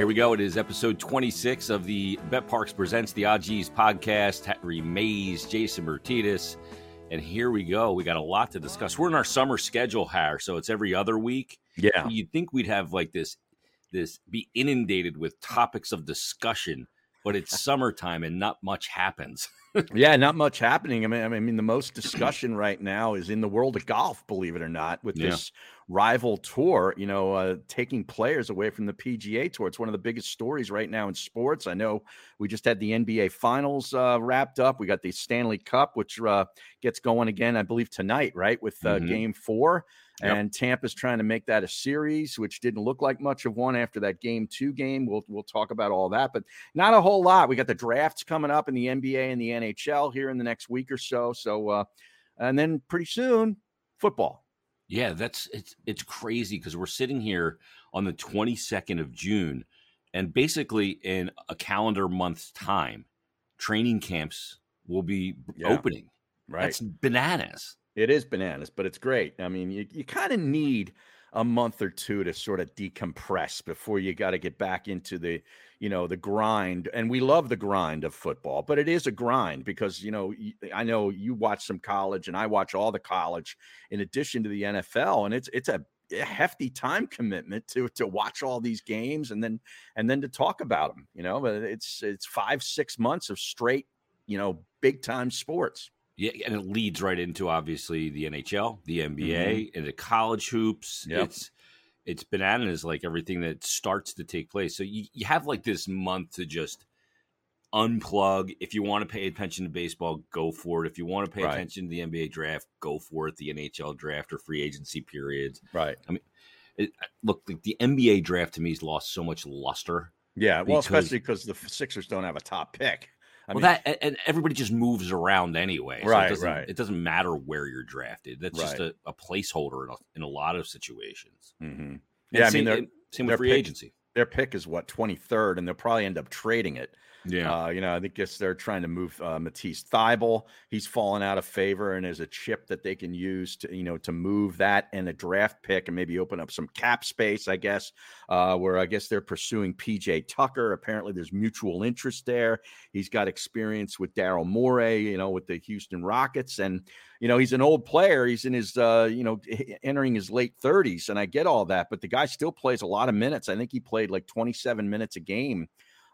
here we go. It is episode 26 of the BetParx Presents the OGs podcast. Harry Mayes, Jason Myrtetus. And here we go. We got a lot to discuss. We're in our summer schedule, Har, so it's every other week. Yeah. You'd think we'd have like this, this be inundated with topics of discussion, but it's summertime and not much happens. yeah, not much happening. I mean, I mean, the most discussion right now is in the world of golf, believe it or not, with Yeah. this rival tour. You know, uh, taking players away from the PGA Tour. It's one of the biggest stories right now in sports. I know we just had the NBA Finals uh, wrapped up. We got the Stanley Cup, which uh, gets going again, I believe tonight, right, with uh, Mhm. Game Four. Yep. And Tampa's trying to make that a series, which didn't look like much of one after that Game Two game. We'll we'll talk about all that, but not a whole lot. We got the drafts coming up in the NBA and the NHL here in the next week or so. So, uh, and then pretty soon, football. Yeah, that's it's it's crazy because we're sitting here on the 22nd of June, and basically in a calendar month's time, training camps will be Yeah. opening. Right. That's bananas. It is bananas, but it's great. I mean, you, you kind of need a month or two to sort of decompress before you got to get back into the, you know, the grind. And we love the grind of football, but it is a grind because, you know, i know you watch some college and I watch all the college in addition to the NFL. And it's, it's a, hefty time commitment to to watch all these games and then and then to talk about them you know but it's it's five six months of straight you know big time sports Yeah, and it leads right into obviously the NHL, the NBA, and the college hoops. Yep. It's it's bananas like everything that starts to take place. So you, you have like this month to just unplug. If you want to pay attention to baseball, go for it. If you want to pay Right. attention to the NBA draft, go for it. The NHL draft or free agency periods. right I mean, It, look, the, the NBA draft to me has lost so much luster. Yeah, well, because- especially because the Sixers don't have a top pick. I well, mean, that and- everybody just moves around anyway. So Right, it doesn't, right. It doesn't matter where you're drafted. That's just a, a placeholder in a, in a lot of situations. mhm. And yeah, I mean, their and same with free pick- agency. their pick is what twenty third, and they'll probably end up trading it. Yeah, Uh, you know, I think guess they're trying to move uh, Matisse Thybulle. He's fallen out of favor, and there's a chip that they can use to you know to move that and a draft pick and maybe open up some cap space. I guess uh, where I guess they're pursuing PJ Tucker. Apparently, there's mutual interest there. He's got experience with Daryl Morey, you know, with the Houston Rockets, and you know he's an old player. He's in his uh, you know entering his late 30s, and I get all that, but the guy still plays a lot of minutes. I think he played like 27 minutes a game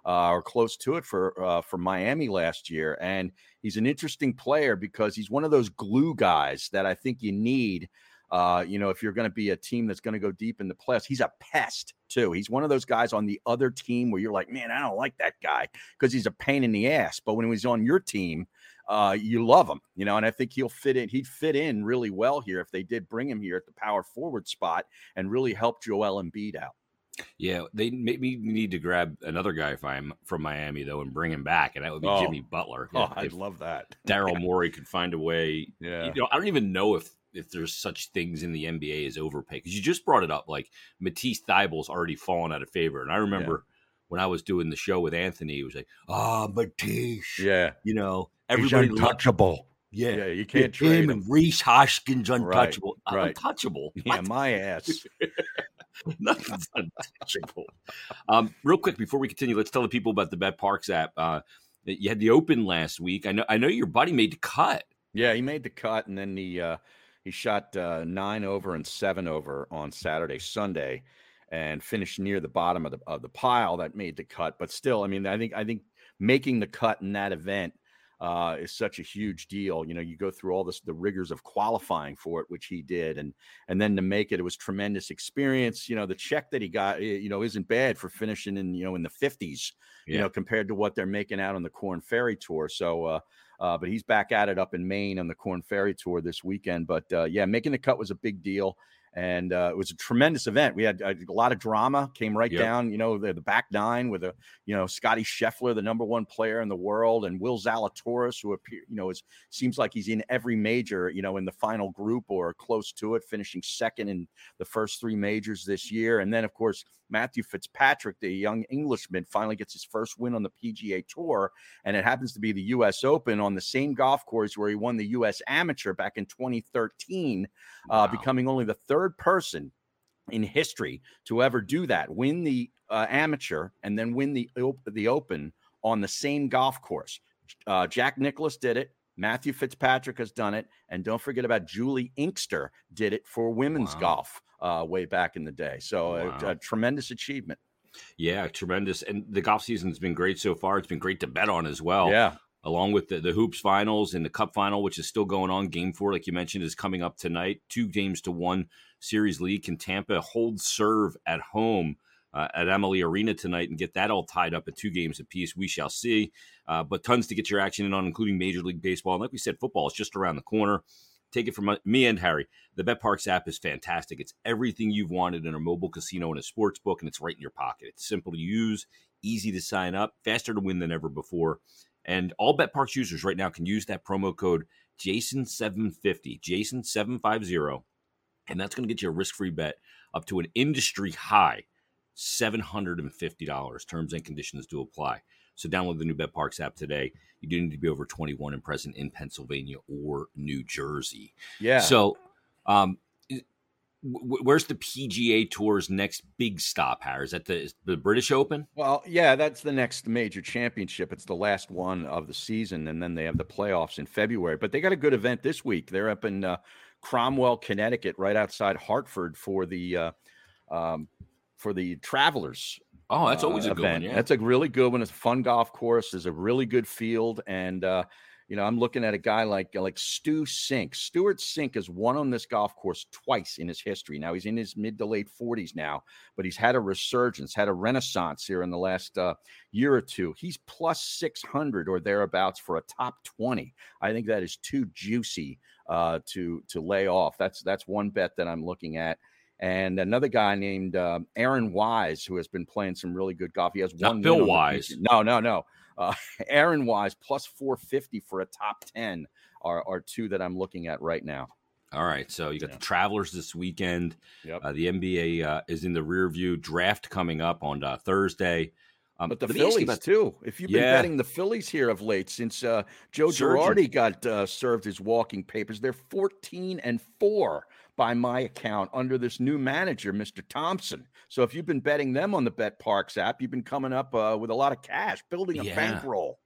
uh, or close to it for uh, for Miami last year. And he's an interesting player because he's one of those glue guys that I think you need. Uh, you know, if you're going to be a team that's going to go deep in the playoffs, he's a pest too. He's one of those guys on the other team where you're like, man, I don't like that guy because he's a pain in the ass. But when he's on your team, uh, you love him, you know, and I think he'll fit in. He'd fit in really well here if they did bring him here at the power forward spot and really help Joel Embiid out. Yeah. They maybe need to grab another guy from from Miami though and bring him back, and that would be Oh. Jimmy Butler. Oh, If- I'd love that. Daryl Morey could find a way. Yeah. You know, I don't even know if if there's such things in the NBA as overpay because you just brought it up. Like Matisse Thybulle's already fallen out of favor, and I remember when I was doing the show with Anthony, it was like, ah, Matisse. Yeah. You know, everybody He's lo- untouchable. Yeah, Yeah, you can't trade him him. and Rhys Hoskins Right, untouchable. right. Untouchable. Yeah, What? my ass. Nothing's untouchable. Um, real quick before we continue, let's tell the people about the BetParx app. Uh, you had the Open last week. I know. I know your buddy made the cut. Yeah, he made the cut, and then he uh, he shot uh, nine over and seven over on Saturday, Sunday, and finished near the bottom of the of the pile that made the cut. But still, I mean, I think I think making the cut in that event uh, is such a huge deal. You know, you go through all this the rigors of qualifying for it, which he did, and and then to make it, it was tremendous experience. You know, the check that he got, eh, you know, isn't bad for finishing in you know in the fifties. You know, compared to what they're making out on the Corn Ferry Tour. So. uh uh, but he's back at it up in Maine on the Corn Ferry Tour this weekend. But uh, yeah, making the cut was a big deal. And uh, it was a tremendous event. We had uh, a lot of drama, came right Yep. down, you know, the, the back nine with a, you know, Scottie Scheffler, the number one player in the world, and Will Zalatoris, who appear, you know, is seems like he's in every major, you know, in the final group or close to it, finishing second in the first three majors this year. And then, of course, Matthew Fitzpatrick, the young Englishman, finally gets his first win on the PGA Tour, and it happens to be the U.S. Open on the same golf course where he won the U.S. Amateur back in 2013, uh, becoming only the third person in history to ever do that. Win the uh, amateur and then win the the Open on the same golf course. Uh, Jack Nicklaus did it. Matthew Fitzpatrick has done it, and don't forget about Juli Inkster did it for women's wow. golf uh, way back in the day. So wow. a, a tremendous achievement. Yeah, tremendous. And the golf season's been great so far. It's been great to bet on as well. Yeah. Along with the, the hoops finals and the cup final, which is still going on. Game four, like you mentioned, is coming up tonight. Two games to one series lead. Can Tampa hold serve at home uh, at Amalie Arena tonight and get that all tied up at two games apiece. We shall see. Uh, but tons to get your action in on, including Major League Baseball. And like we said, football is just around the corner. Take it from me and Harry. The BetParx app is fantastic. It's everything you've wanted in a mobile casino and a sports book, and it's right in your pocket. It's simple to use, easy to sign up, faster to win than ever before. And all BetParx users right now can use that promo code Jason750, Jason750, and that's going to get you a risk free bet up to an industry high $750. Terms and conditions do apply. So download the new BetParx app today. You do need to be over 21 and present in Pennsylvania or New Jersey. Yeah. So, um, where's the PGA Tour's next big stop? Harry? Is that the the British Open? Well, yeah, that's the next major championship. It's the last one of the season, and then they have the playoffs in February. But they got a good event this week. They're up in uh, Cromwell, Connecticut, right outside Hartford for the uh, um, for the Travelers. Oh, that's always uh, a good event. one. Yeah. That's a really good one. It's a fun golf course. There's a really good field, and uh, you know, I'm looking at a guy like like Stu Cink. Stewart Cink has won on this golf course twice in his history. Now he's in his mid to late 40s now, but he's had a resurgence, had a renaissance here in the last uh, year or two. He's plus 600 or thereabouts for a top 20. I think that is too juicy uh, to to lay off. That's that's one bet that I'm looking at and another guy named uh, Aaron Wise, who has been playing some really good golf. He has one. Not Bill Wise. No, no, no. Uh, Aaron Wise plus 450 for a top 10 are, are two that I'm looking at right now. All right, so you got yeah. the Travelers this weekend. Yep. Uh, the NBA uh, is in the rear view. Draft coming up on uh, Thursday. Um, but the Phillies about, too. If you've been yeah. betting the Phillies here of late, since uh, Joe Surgeon. Girardi got uh, served his walking papers, they're 14 and four by my account under this new manager, Mr. Thompson. So if you've been betting them on the BetParx app, you've been coming up uh, with a lot of cash, building a yeah. bankroll.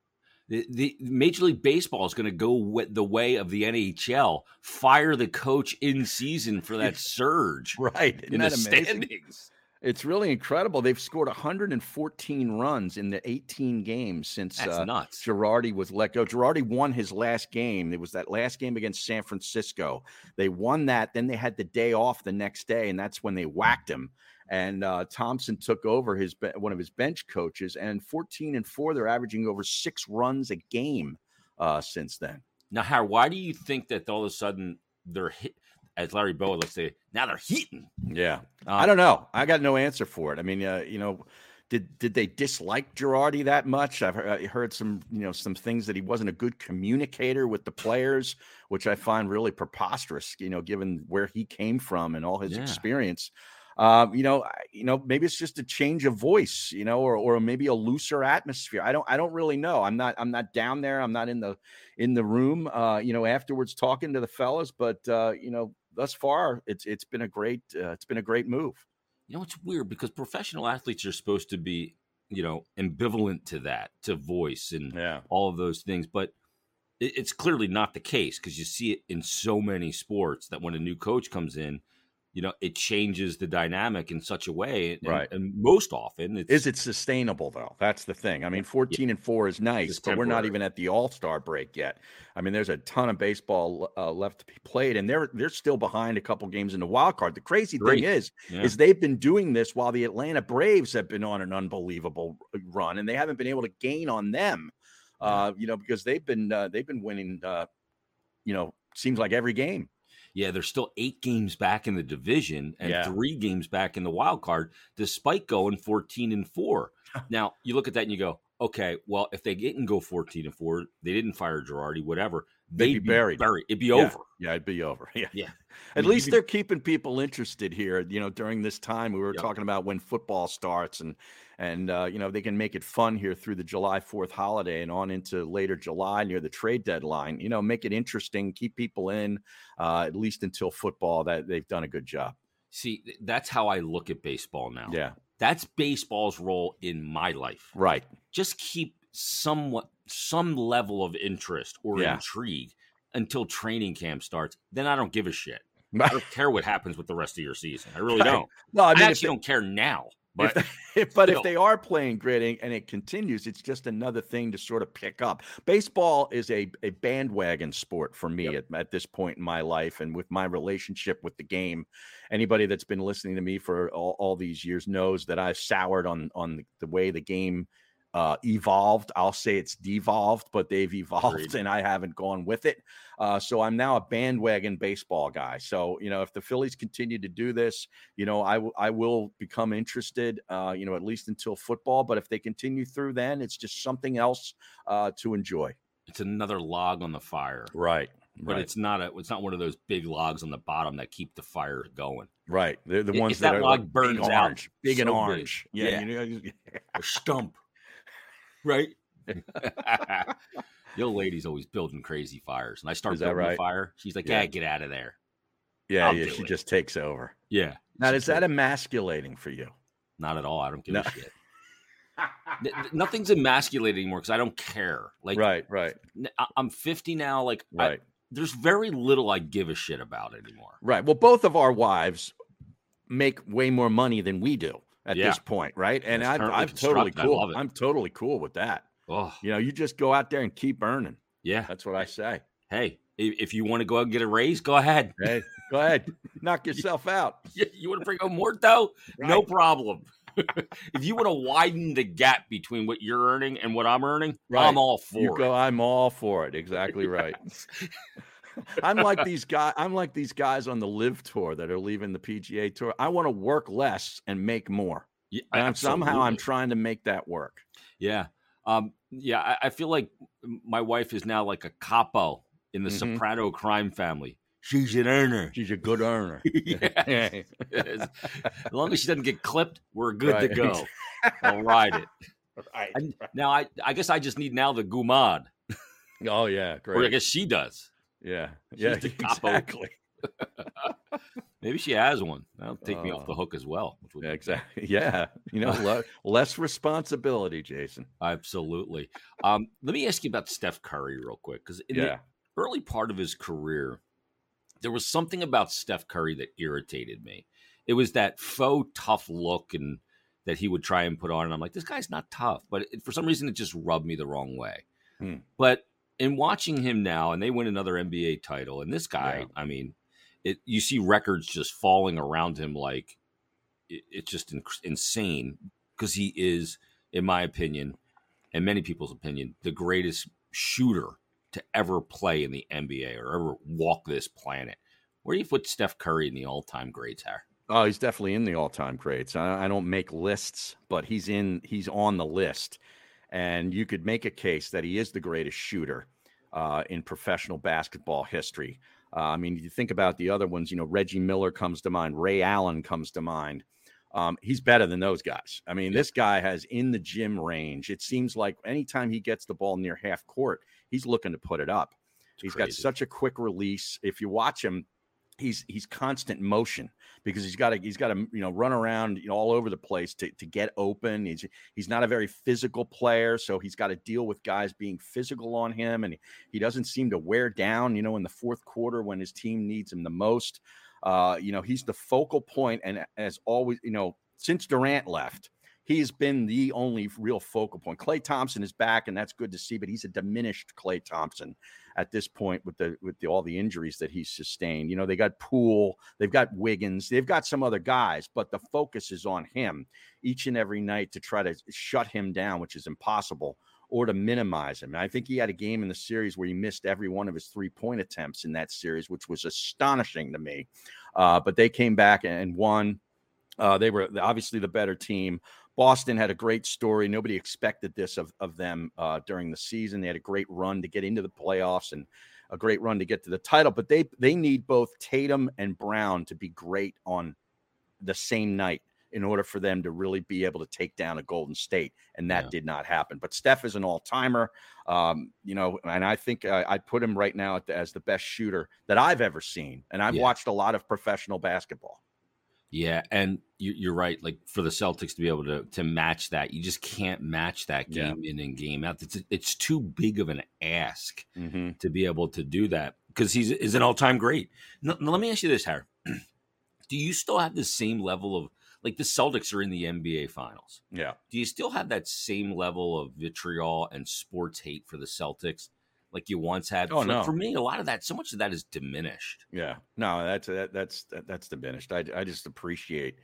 The, the, Major League Baseball is going to go with the way of the NHL. Fire the coach in season for that surge, right? Isn't in the amazing? standings. It's really incredible. They've scored 114 runs in the 18 games since That's uh, nuts. Girardi was let go. Girardi won his last game. It was that last game against San Francisco. They won that. Then they had the day off the next day, and that's when they whacked him. And uh, Thompson took over his one of his bench coaches, and 14 and four, they're averaging over six runs a game uh, since then. Now, Howard, why do you think that all of a sudden they're hit? As Larry Bowa let's say, now they're heating. Yeah, um, I don't know. I got no answer for it. I mean, uh, you know, did did they dislike Girardi that much? I've heard, heard some, you know, some things that he wasn't a good communicator with the players, which I find really preposterous. You know, given where he came from and all his yeah. experience. Um, you know, you know, maybe it's just a change of voice, you know, or or maybe a looser atmosphere. I don't, I don't really know. I'm not, I'm not down there. I'm not in the in the room, uh, you know, afterwards talking to the fellas. But uh, you know, thus far, it's it's been a great uh, it's been a great move. You know, it's weird because professional athletes are supposed to be, you know, ambivalent to that, to voice and yeah. all of those things, but it, it's clearly not the case because you see it in so many sports that when a new coach comes in, you know it changes the dynamic in such a way and, right. and most often is it sustainable though? That's the thing. I mean 14 yeah. and 4 is nice but we're not even at the all-star break yet. I mean there's a ton of baseball uh, left to be played and they're they're still behind a couple games in the wild card. The crazy Great. thing is yeah. is they've been doing this while the atlanta braves have been on an unbelievable run and they haven't been able to gain on them uh, you know because they've been uh, they've been winning uh, you know seems like every game yeah, they're still eight games back in the division and yeah. three games back in the wild card, despite going 14 and four. now you look at that and you go, okay, well, if they didn't go 14 and four, they didn't fire Girardi, whatever, they'd, they'd be buried. buried. It'd be yeah. over. Yeah, it'd be over. Yeah. Yeah. At least be... they're keeping people interested here. You know, during this time, we were yep. talking about when football starts and, and, uh, you know, they can make it fun here through the July 4th holiday and on into later July near the trade deadline. You know, make it interesting, keep people in, uh, at least until football. That they've done a good job. See, that's how I look at baseball now. Yeah. That's baseball's role in my life. Right. Just keep somewhat some level of interest or Yeah. intrigue until training camp starts. Then I don't give a shit. I don't care what happens with the rest of your season. I really don't. No, I I, mean, if actually they- don't care now. If But they- but if they are playing gritting and it continues, it's just another thing to sort of pick up. Baseball is a, a bandwagon sport for me at, at this point in my life and with my relationship with the game. Anybody that's been listening to me for all, all these years knows that I've soured on on the way the game uh, evolved. I'll say it's devolved, but they've evolved Agreed. and I haven't gone with it. Uh, so I'm now a bandwagon baseball guy. So, you know, if the Phillies continue to do this, you know, I, w- I will become interested, uh, you know, at least until football. But if they continue through, then it's just something else uh, to enjoy. it's another log on the fire. Right. But it's not a it's not one of those big logs on the bottom that keep the fire going. right. They're the If ones that that, are log like burns big out, big and so good. orange. Yeah. Yeah. You know, A stump. Right? the old lady's always building crazy fires. And I start Is building right? a fire. She's like, Yeah. Yeah, get out of there. yeah. I'll yeah she it. just takes over. Yeah. Now, is that emasculating for you? not at all? I don't give No. a shit. N- n- Nothing's emasculating anymore because I don't care. Like right. Right. I'm 50 now. Like I- Right. there's very little I give a shit about anymore. Right. Well, both of our wives make way more money than we do at Yeah. this point, right? And I'm, I'm totally cool. I'm totally cool with that. Oh You know, you just go out there and keep earning. yeah. That's what I say. Hey, if you want to go out and get a raise, go ahead. Hey, go ahead, knock yourself out. You, want to bring home more dough? No problem. if you want to widen the gap between what you're earning and what I'm earning, Right. I'm all for You it. go. I'm all for it. Exactly right. I'm like these guys. I'm like these guys on the LIV tour that are leaving the PGA tour. I want to work less and make more. Yeah, And somehow I'm trying to make that work. Yeah. Um, yeah, I, I feel like my wife is now like a capo in the Mhm. Soprano crime family. She's an earner. She's a good earner. Yes. Yes. As long as she doesn't get clipped, we're good to go. I'll ride it. right. And now I, I guess I just need now the gumad, Oh yeah, great. or I guess she does. Yeah, She's yeah, exactly. Maybe she has one. That'll take me off the Oh. hook as well. which would Yeah, exactly. Yeah, you know, le- less responsibility, Jason. Absolutely. Um, let me ask you about Steph Curry real quick because in Yeah, the early part of his career, there was something about Steph Curry that irritated me. It was that faux tough look and that he would try and put on, and I'm like, this guy's not tough, but it, for some reason it just rubbed me the wrong way. Hmm. But in watching him now, and they win another NBA title, and this guy, Yeah. I mean, it you see records just falling around him like it, it's just in, insane because he is, in my opinion, and many people's opinion, the greatest shooter to ever play in the NBA or ever walk this planet. Where do you put Steph Curry in the all-time greats, Harry? Oh, he's definitely in the all-time greats. I, I don't make lists, but he's in. He's on the list, and you could make a case that he is the greatest shooter uh, in professional basketball history. Uh, I mean, you think about the other ones. You know, Reggie Miller comes to mind. Ray Allen comes to mind. Um, he's better than those guys. I mean, this guy has in the gym range. It seems like anytime he gets the ball near half court, he's looking to put it up. It's He's got such a quick release. If you watch him, he's he's constant motion because he's got to he's got to you know run around you know, all over the place to, to get open. He's he's not a very physical player, so he's got to deal with guys being physical on him, and he doesn't seem to wear down. You know, in the fourth quarter when his team needs him the most, uh, you know, he's the focal point, and as always, you know, since Durant left. He's been the only real focal point. Klay Thompson is back, and that's good to see. But he's a diminished Klay Thompson at this point with the with the, all the injuries that he's sustained. You know, they got Poole, they've got Wiggins, they've got some other guys, but the focus is on him each and every night to try to shut him down, which is impossible, or to minimize him. And I think he had a game in the series where he missed every one of his three point attempts in that series, which was astonishing to me. Uh, but they came back and won. Uh, they were obviously the better team. Boston had a great story. Nobody expected this of, of them uh, during the season. They had a great run to get into the playoffs and a great run to get to the title. But they they need both Tatum and Brown to be great on the same night in order for them to really be able to take down a Golden State, and that Yeah. did not happen. But Steph is an all timer, um, you know, and I think uh, I'd put him right now at the, as the best shooter that I've ever seen. And I've Yeah. watched a lot of professional basketball. Yeah, and you, are right. Like for the Celtics to be able to to match that, you just can't match that game yeah. in and game out. It's it's too big of an ask mm-hmm. to be able to do that because he's is an all time great. Now, now, let me ask you this, Harry: Do you still have the same level of like the Celtics are in the NBA Finals? Yeah. Do you still have that same level of vitriol and sports hate for the Celtics? Like you once had. Oh for, no! For me, a lot of that, so much of that is diminished. Yeah, no, that's that, that's that, that's diminished. I I just appreciate,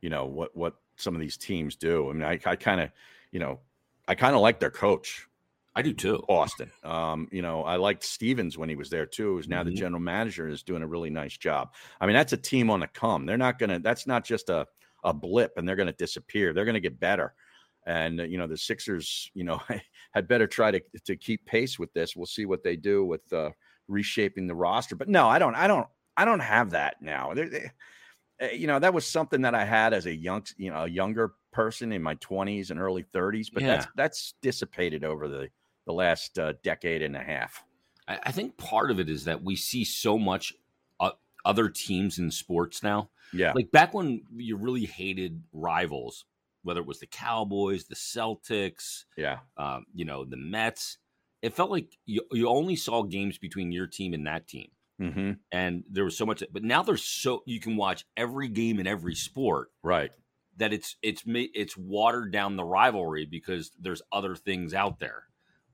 you know, what what some of these teams do. I mean, I I kind of, you know, I kind of like their coach. I do too. Austin. Um, you know, I liked Stevens when he was there too. Who's now mm-hmm. the general manager is doing a really nice job. I mean, that's a team on the come. They're not gonna. That's not just a a blip, and they're gonna disappear. They're gonna get better. And you know, the Sixers, you know, had better try to to keep pace with this. We'll see what they do with uh, reshaping the roster. But no, I don't. I don't. I don't have that now. They, eh, you know, that was something that I had as a young, you know, a younger person in my twenties and early thirties. But yeah. that's that's dissipated over the the last uh, decade and a half. I, I, think part of it is that we see so much uh, other teams in sports now. Yeah, like back when you really hated rivals whether it was the Cowboys, the Celtics, yeah, um, you know, the Mets. It felt like you, you only saw games between your team and that team. Mm-hmm. And there was so much, but now there's so you can watch every game in every sport, right? That it's it's it's watered down the rivalry because there's other things out there.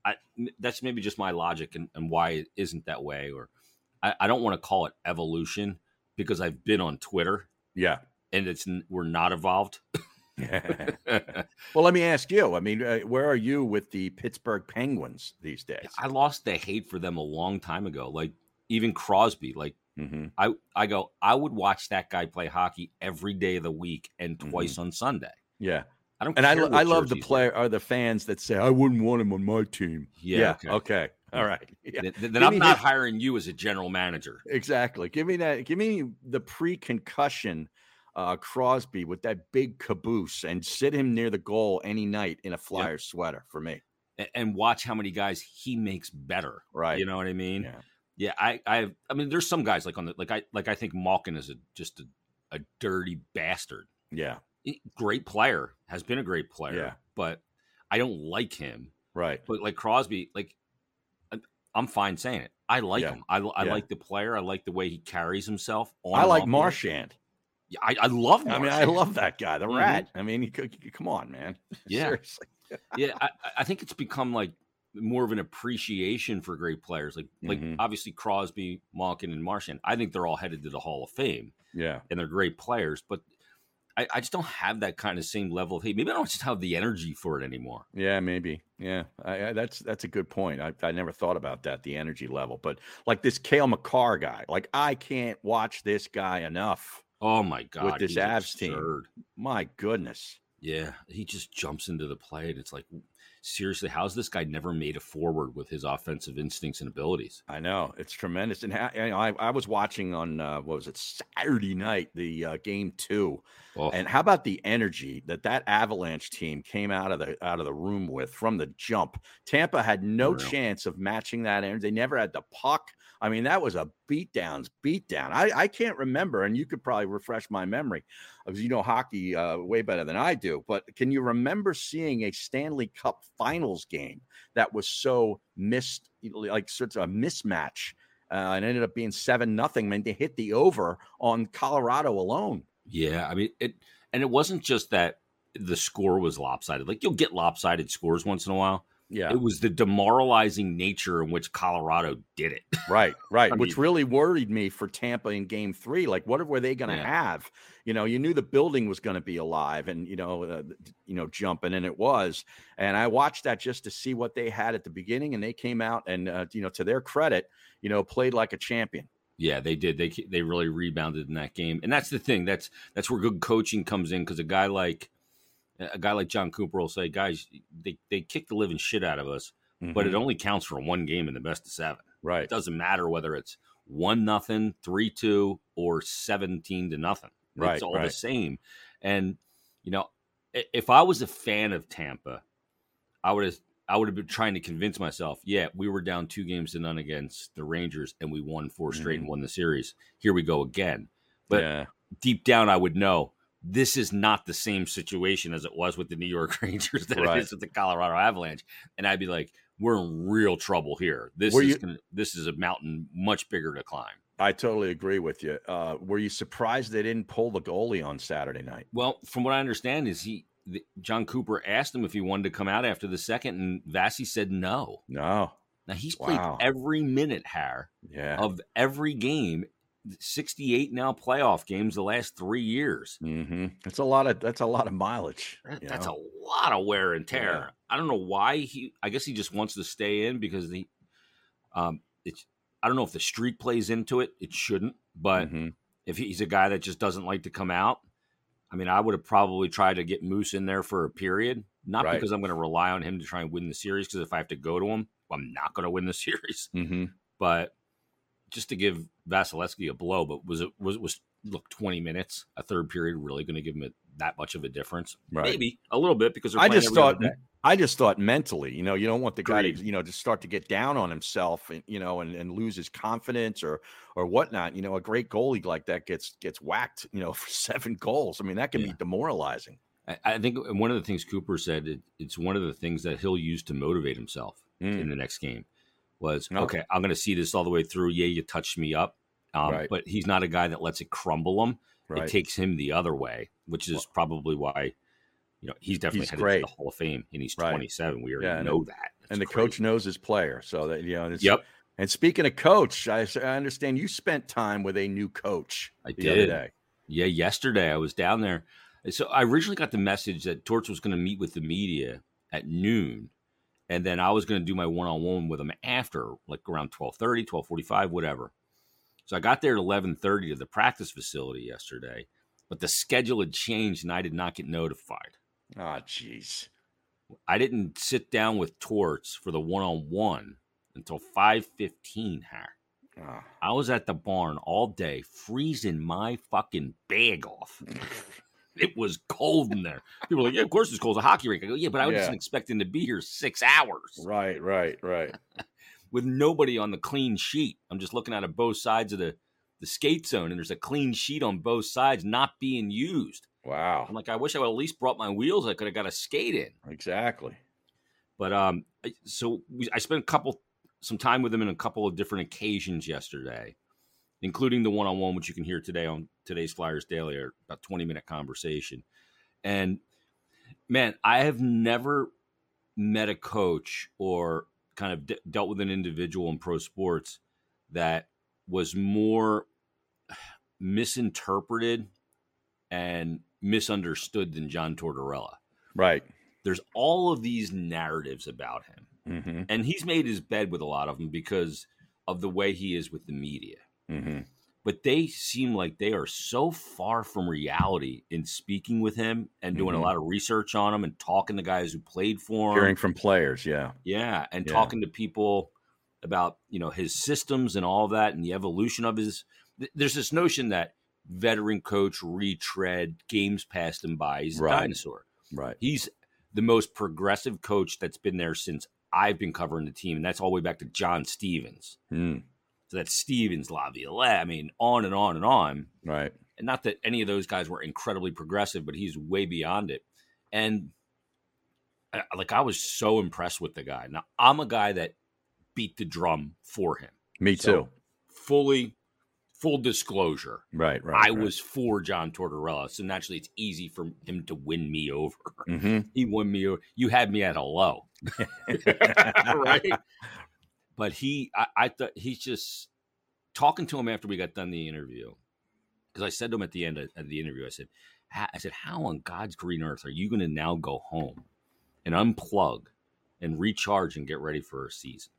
I, that's maybe just my logic and, and why it isn't that way. Or I, I don't want to call it evolution because I've been on Twitter, yeah, and it's we're not evolved. well, let me ask you. I mean, uh, where are you with the Pittsburgh Penguins these days? I lost the hate for them a long time ago. Like even Crosby. Like mm-hmm. I, I go. I would watch that guy play hockey every day of the week and twice mm-hmm. on Sunday. Yeah. I don't and I, I love the player are the fans that say I wouldn't want him on my team. Yeah. yeah okay. okay. All right. Yeah. Then, then I'm not his... hiring you as a general manager. Exactly. Give me that. Give me the pre-concussion uh, Crosby with that big caboose and sit him near the goal any night in a Flyer yep. sweater for me. And watch how many guys he makes better. Right. You know what I mean? Yeah. Yeah. I, I, I mean, there's some guys like on the, like I, like I think Malkin is a, just a, a dirty bastard. Yeah. Great player, has been a great player. Yeah. But I don't like him. Right. But like Crosby, like I'm fine saying it. I like yeah. him. I, I yeah. like the player. I like the way he carries himself. I like Marchand. I, I love. I mean, I love that guy, the mm-hmm. rat. I mean, come on, man. Yeah, seriously. yeah, I, I, think it's become like more of an appreciation for great players, like like mm-hmm. obviously Crosby, Malkin, and Marchand. I think they're all headed to the Hall of Fame. Yeah, and they're great players, but I, I, just don't have that kind of same level of hate. Maybe I don't just have the energy for it anymore. Yeah, maybe. Yeah, I, I, that's that's a good point. I, I never thought about that, the energy level. But like this Cale Makar guy, like I can't watch this guy enough. Oh my god! With this Avs team, my goodness. Yeah, he just jumps into the play, and it's like, seriously, how's this guy never made a forward with his offensive instincts and abilities? I know it's tremendous, and I, I was watching on uh, what was it Saturday night the uh, game two, oh. and how about the energy that that Avalanche team came out of the out of the room with from the jump? Tampa had no chance of matching that energy. They never had the puck. I mean, that was a beatdowns beatdown. I, I can't remember, and you could probably refresh my memory because you know hockey uh, way better than I do. But can you remember seeing a Stanley Cup Finals game that was so missed, like of a mismatch, uh, and ended up being seven nothing? Mean, they hit the over on Colorado alone. Yeah, I mean it, and it wasn't just that the score was lopsided. Like you'll get lopsided scores once in a while yeah. It was the demoralizing nature in which Colorado did it. Right, right. I which mean, really worried me for Tampa in game three. Like, what were they going to yeah. have? You know, you knew the building was going to be alive and, you know, uh, you know, jumping, and it was. And I watched that just to see what they had at the beginning. And they came out and, uh, you know, to their credit, you know, played like a champion. Yeah, they did. They they really rebounded in that game, and that's the thing. That's that's where good coaching comes in because a guy like a guy like Jon Cooper will say, guys, they, they kick the living shit out of us, mm-hmm. but it mm-hmm. only counts for one game in the best of seven. Right. It doesn't matter whether it's one nothing, three two, or seventeen to nothing. Right. It's all right. the same. And you know, if I was a fan of Tampa, I would have I would have been trying to convince myself, yeah, we were down two games to none against the Rangers and we won 4 straight mm-hmm. and won the series. Here we go again. But yeah deep down, I would know this is not the same situation as it was with the New York Rangers that Right. it is with the Colorado Avalanche, and I'd be like, we're in real trouble here. This Were is you- gonna, this is a mountain much bigger to climb. I totally agree with you. Uh, were you surprised they didn't pull the goalie on Saturday night? Well, from what I understand, is he the, Jon Cooper asked him if he wanted to come out after the second, and Vassy said no. No. Now he's played Wow. every minute, Har, Yeah. of every game, sixty-eight now playoff games the last three years. hmm That's a lot of that's a lot of mileage. That- that's know? a lot of wear and tear. Yeah. I don't know why he. I guess he just wants to stay in because the, um, it's. I don't know if the streak plays into it. It shouldn't, but Mhm. if he's a guy that just doesn't like to come out, I mean, I would have probably tried to get Moose in there for a period, not Right. because I'm going to rely on him to try and win the series. Because if I have to go to him, I'm not going to win the series. Mhm. But just to give Vasilevskiy a blow, but was it was was look 20 minutes a third period really going to give him a, that much of a difference? Right. Maybe a little bit because I just thought. I just thought mentally, you know, you don't want the guy to, you know, to start to get down on himself and you know and, and lose his confidence or or whatnot. You know, a great goalie like that gets gets whacked, you know, for seven goals. I mean, that can Yeah. be demoralizing. I, I think one of the things Cooper said it, it's one of the things that he'll use to motivate himself Mm. in the next game was Okay. okay, I'm going to see this all the way through. Yeah, you touched me up, um, Right. but he's not a guy that lets it crumble him. Right. It takes him the other way, which is Well- probably why you know he's definitely He's headed great. to the Hall of Fame, and he's Right. 27. We already Yeah, and- know that. It's and the crazy. coach knows his player. So that you know, it's, Yep, And speaking of coach, I, I, understand you spent time with a new coach I the other did. day. Yeah, yesterday I was down there. So I originally got the message that Torch was going to meet with the media at noon, and then I was going to do my one-on-one with him after, like around 1230, 1245, whatever. So I got there at 1130 to the practice facility yesterday, but the schedule had changed and I did not get notified. Oh, jeez. I didn't sit down with Torts for the one-on-one until 515, Har. Ah. I was at the barn all day, freezing my fucking bag off. it was cold in there. People were like, "Yeah, of course it's cold. It's a hockey rink." I go, "Yeah, but I was Yeah. not expecting to be here six hours Right, right, right. with nobody on the clean sheet. I'm just looking at both sides of the the skate zone, and there's a clean sheet on both sides not being used. Wow. I'm like, I wish I would at least brought my wheels. I could have got a skate in. Exactly. But um, so we, I spent a couple some time with him in a couple of different occasions yesterday, including the one on one, which you can hear today on today's Flyers Daily, or about twenty minute conversation. And man, I have never met a coach or kind of de- dealt with an individual in pro sports that was more misinterpreted and misunderstood than John Tortorella. Right. There's all of these narratives about him Mm-hmm. and he's made his bed with a lot of them because of the way he is with the media. Mm-hmm. But they seem like they are so far from reality in speaking with him and doing Mhm. a lot of research on him and talking to guys who played for him. Hearing from players, yeah. yeah, and Yeah. talking to people about you know his systems and all that and the evolution of his. There's this notion that veteran coach retread games passed him by. He's a Right. dinosaur Right. he's the most progressive coach that's been there since I've been covering the team, and that's all the way back to John Stevens. Mm. So that's Stevens, Laviolette. I mean, on and on and on. Right. And not that any of those guys were incredibly progressive, but he's way beyond it. And I- like I was so impressed with the guy. Now I'm a guy that beat the drum for him. Me So- too. Fully, full disclosure. Right. Right. I was for John Tortorella, so naturally it's easy for him to win me over. hmm he won me over. You had me at a low, right? But he, I, I thought he's just talking to him after we got done the interview because I said to him at the end of, of the interview, I said, I said, how on God's green earth are you going to now go home and unplug and recharge and get ready for a season?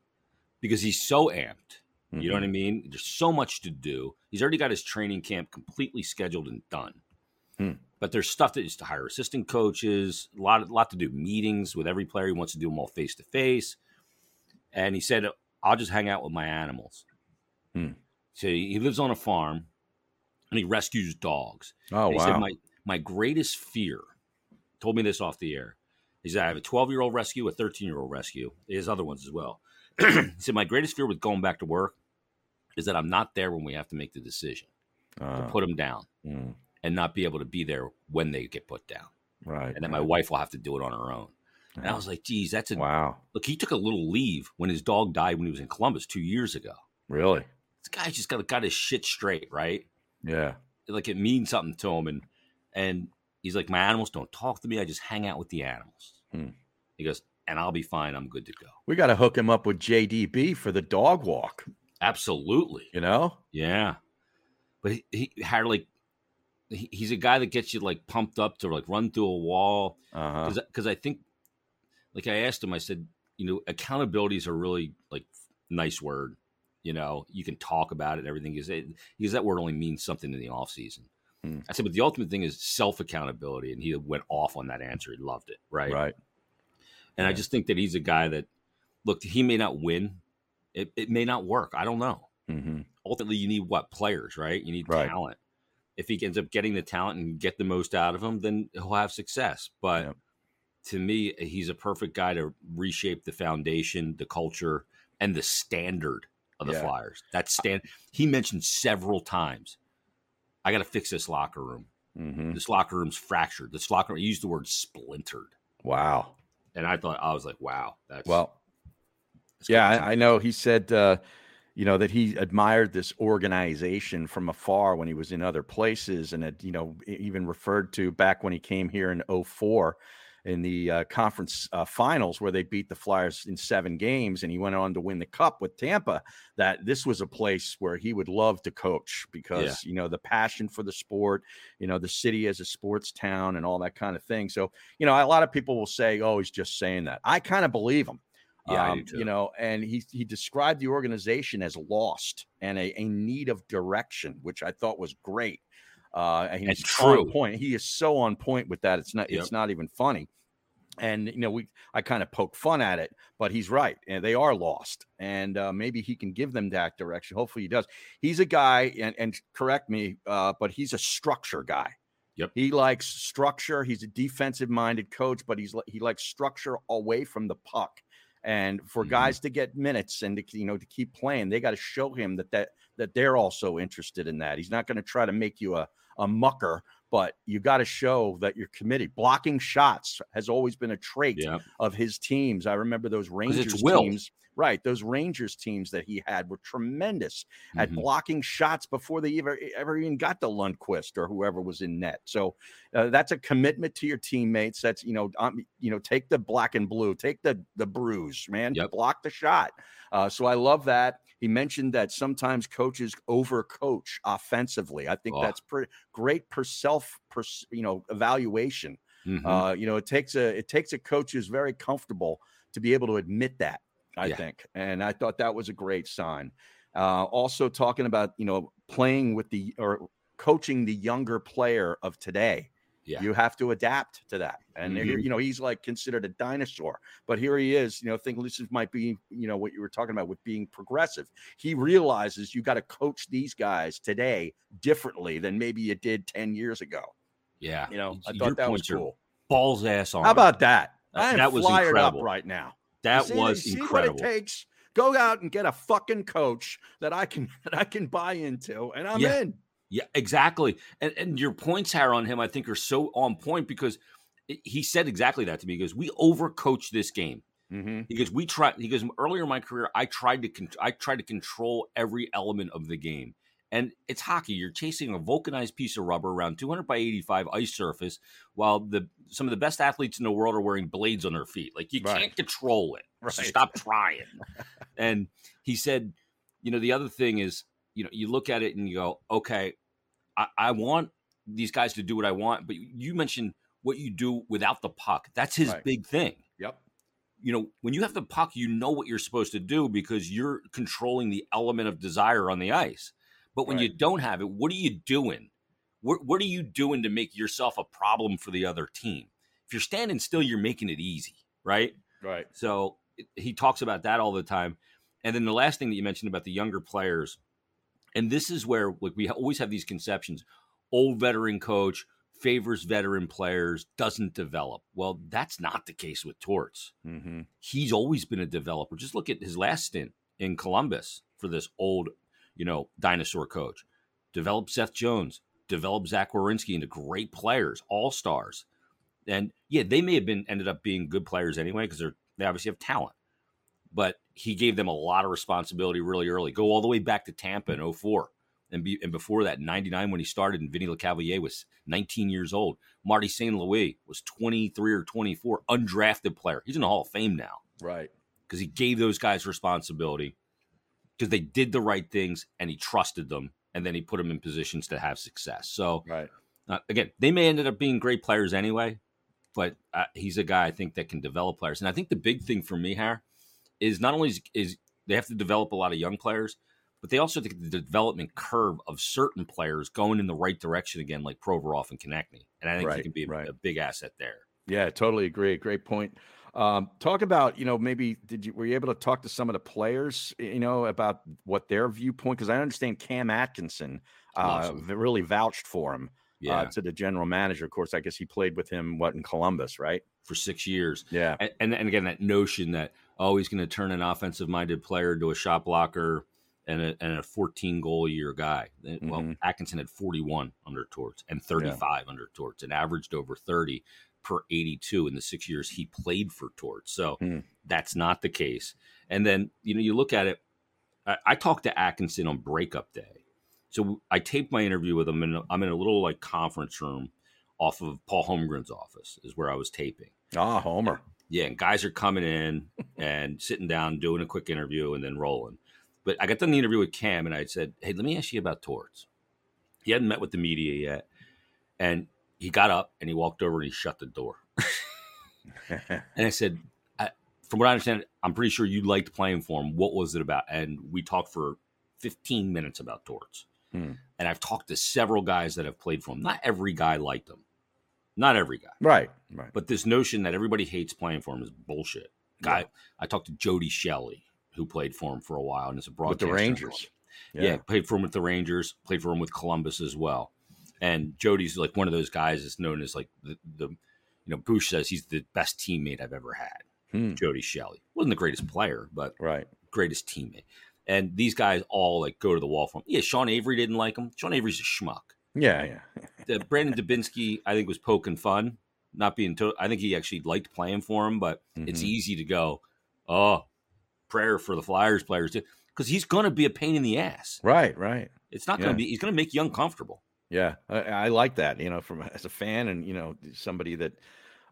Because he's so amped. You know what I mean? There's so much to do. He's already got his training camp completely scheduled and done. Hmm. But there's stuff that is to hire assistant coaches, a lot, a lot to do meetings with every player. He wants to do them all face to face. And he said, "I'll just hang out with my animals." Hmm. So he lives on a farm, and he rescues dogs. Oh And he wow. said, my, my greatest fear, told me this off the air. He said, I have a 12 year old rescue, a 13 year old rescue. He has other ones as well. he said, My greatest fear with going back to work is that I'm not there when we have to make the decision. uh, to put them down mm. and not be able to be there when they get put down. Right. And then my wife will have to do it on her own. And I was like, geez, that's a wow. Look, he took a little leave when his dog died when he was in Columbus two years ago. Really? This guy just got got his shit straight, right? Yeah. Like it means something to him, and and he's like, my animals don't talk to me. I just hang out with the animals. Hmm. He goes, and I'll be fine. I'm good to go. We got to hook him up with JDB for the dog walk. Absolutely. You know? Yeah. But he, he had like he's a guy that gets you like pumped up to like run through a wall. Because uh-huh. I think, like I asked him, I said, you know, accountability is a really like nice word. You know, you can talk about it and everything. Because, because that word only means something in the off season. Hmm. I said, but the ultimate thing is self accountability, and he went off on that answer. He loved it, right? Right. And yeah. I just think that he's a guy that, look, he may not win. It, it may not work. I don't know. Mm-hmm. Ultimately, you need what players, right? You need right. talent if he ends up getting the talent and get the most out of him, then he'll have success. But yeah. To me, he's a perfect guy to reshape the foundation, the culture, and the standard of the yeah. Flyers. That stand he mentioned several times. I got to fix this locker room. Mm-hmm. This locker room's fractured. This locker room, he used the word splintered. Wow. And I thought I was like, wow, that's well. That's yeah, I, I, know. He said uh, you know that he admired this organization from afar when he was in other places and had you know even referred to back when he came here in 04 in the uh, conference uh, finals where they beat the flyers in seven games and he went on to win the cup with tampa that this was a place where he would love to coach because yeah. you know the passion for the sport you know the city as a sports town and all that kind of thing so you know a lot of people will say oh he's just saying that i kind of believe him yeah, um, you know, and he he described the organization as lost and a, a need of direction, which I thought was great. Uh, and he's true. on point. He is so on point with that. It's not yep. it's not even funny. And you know, we I kind of poke fun at it, but he's right, and they are lost. And uh, maybe he can give them that direction. Hopefully, he does. He's a guy, and, and correct me, uh, but he's a structure guy. Yep. He likes structure. He's a defensive minded coach, but he's he likes structure away from the puck. And for mm-hmm. guys to get minutes and to you know to keep playing, they got to show him that that that they're also interested in that. He's not going to try to make you a a mucker, but you got to show that you're committed. Blocking shots has always been a trait yeah. of his teams. I remember those Rangers teams. Right, those Rangers teams that he had were tremendous mm-hmm. at blocking shots before they ever ever even got to Lundqvist or whoever was in net. So uh, that's a commitment to your teammates. That's you know um, you know take the black and blue, take the the bruise, man. Yep. Block the shot. Uh, so I love that. He mentioned that sometimes coaches overcoach offensively. I think oh. that's pretty great per self, per, you know, evaluation. Mm-hmm. Uh, you know, it takes a it takes a coach who's very comfortable to be able to admit that. I yeah. think, and I thought that was a great sign. Uh, also, talking about you know playing with the or coaching the younger player of today. Yeah. You have to adapt to that. And mm-hmm. you know, he's like considered a dinosaur. But here he is, you know, think this might be, you know, what you were talking about with being progressive. He realizes you got to coach these guys today differently than maybe you did 10 years ago. Yeah. You know, I thought that was cool. Balls ass on. How about that? I am that was fired incredible. up right now. That was see incredible. what it takes. Go out and get a fucking coach that I can that I can buy into, and I'm yeah. in. Yeah, exactly. And and your points, Harry, on him, I think, are so on point because he said exactly that to me. He goes, "We overcoach this game." Mm-hmm. He goes, "We try." He goes, "Earlier in my career, I tried to con- I tried to control every element of the game." And it's hockey. You're chasing a vulcanized piece of rubber around 200 by 85 ice surface, while the some of the best athletes in the world are wearing blades on their feet. Like you right. can't control it. Right. So stop trying. and he said, you know, the other thing is, you know, you look at it and you go, okay, I, I want these guys to do what I want, but you mentioned what you do without the puck. That's his right. big thing. Yep. You know, when you have the puck, you know what you're supposed to do because you're controlling the element of desire on the ice. But when right. you don't have it, what are you doing? What, what are you doing to make yourself a problem for the other team? If you're standing still, you're making it easy, right? Right. So he talks about that all the time. And then the last thing that you mentioned about the younger players, and this is where like we always have these conceptions: old veteran coach favors veteran players, doesn't develop. Well, that's not the case with Torts. Mm-hmm. He's always been a developer. Just look at his last stint in Columbus for this old you know, dinosaur coach. developed Seth Jones, developed Zach Werenski into great players, all stars. And yeah, they may have been ended up being good players anyway because they're they obviously have talent. But he gave them a lot of responsibility really early. Go all the way back to Tampa in 04. And, be, and before that, 99 when he started, and Vinny Lecavalier was 19 years old. Marty St. Louis was 23 or 24, undrafted player. He's in the Hall of Fame now. Right. Because he gave those guys responsibility because they did the right things and he trusted them and then he put them in positions to have success. So, right. Uh, again, they may ended up being great players anyway, but uh, he's a guy I think that can develop players. And I think the big thing for me, here is not only is, is they have to develop a lot of young players, but they also think the development curve of certain players going in the right direction again, like Provorov and Konecny. And I think right, he can be a, right. a, big asset there. Yeah, totally agree. Great point. Um, talk about you know maybe did you were you able to talk to some of the players you know about what their viewpoint because I understand Cam Atkinson uh, Awesome. really vouched for him Yeah, uh, to the general manager. Of course, I guess he played with him what in Columbus, right? for six years. Yeah, And, and, and again, that notion that oh, he's going to turn an offensive minded player into a shot blocker and a, and a 14 goal a year guy. Uh, Well. Atkinson had 41 under Torts and 35 under Torts and averaged over 30 per 82 in the six years he played for Torts. So Hmm. that's not the case. And then, you know, you look at it, I, I talked to Atkinson on breakup day. So I taped my interview with him, and I'm in a little like conference room off of Paul Holmgren's office, is where I was taping. ah, Homer. Yeah, and guys are coming in and sitting down, doing a quick interview, and then rolling. But I got done the interview with Cam, and I said, "Hey, let me ask you about Torts." He hadn't met with the media yet, and he got up and he walked over and he shut the door. And I said, I, "From what I understand, I'm pretty sure you liked playing for him. What was it about?" And we talked for 15 minutes about Torts. Hmm. And I've talked to several guys that have played for him. Not every guy liked him. Not every guy. right, right. But this notion that everybody hates playing for him is bullshit. Guy, Yeah. I talked to Jody Shelley, who played for him for a while, and is a with broadcaster. the Rangers. Yeah. played for him with the Rangers, played for him with Columbus as well. And Jody's like one of those guys that's known as like the, the you know, Bush says he's the best teammate I've ever had. Hmm. Jody Shelley wasn't the greatest player, but right. greatest teammate. And these guys all like go to the wall for him. Yeah, Sean Avery didn't like him. Sean Avery's a schmuck. Yeah, yeah. The Brandon Dubinsky, I think, was poking fun, not being. To- I think he actually liked playing for him, but it's Mhm. easy to go, oh, prayer for the Flyers players too, because he's going to be a pain in the ass. right, right. It's not going to be. He's going to make you uncomfortable. Yeah, I, I like that. You know, from as a fan and you know somebody that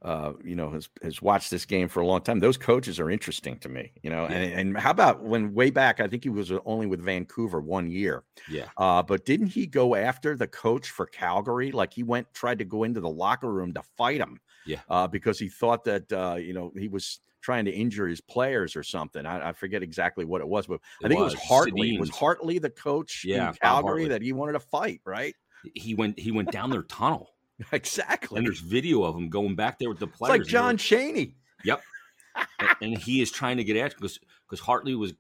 uh, you know has has watched this game for a long time. Those coaches are interesting to me. You know, and and how about when way back? I think he was only with Vancouver one year. Yeah, Uh, but didn't he go after the coach for Calgary? Like he went tried to go into the locker room to fight him. Yeah. Uh, because he thought that uh, you know he was trying to injure his players or something. I, I forget exactly what it was, but I It think it was was. Hartley. Was Hartley the coach Yeah, in Calgary that he wanted to fight? Right. he went. He went down their tunnel, Exactly. and there's video of him going back there with the It's players. like and John Cheney. Yep. and he is trying to get after because because Hartley was.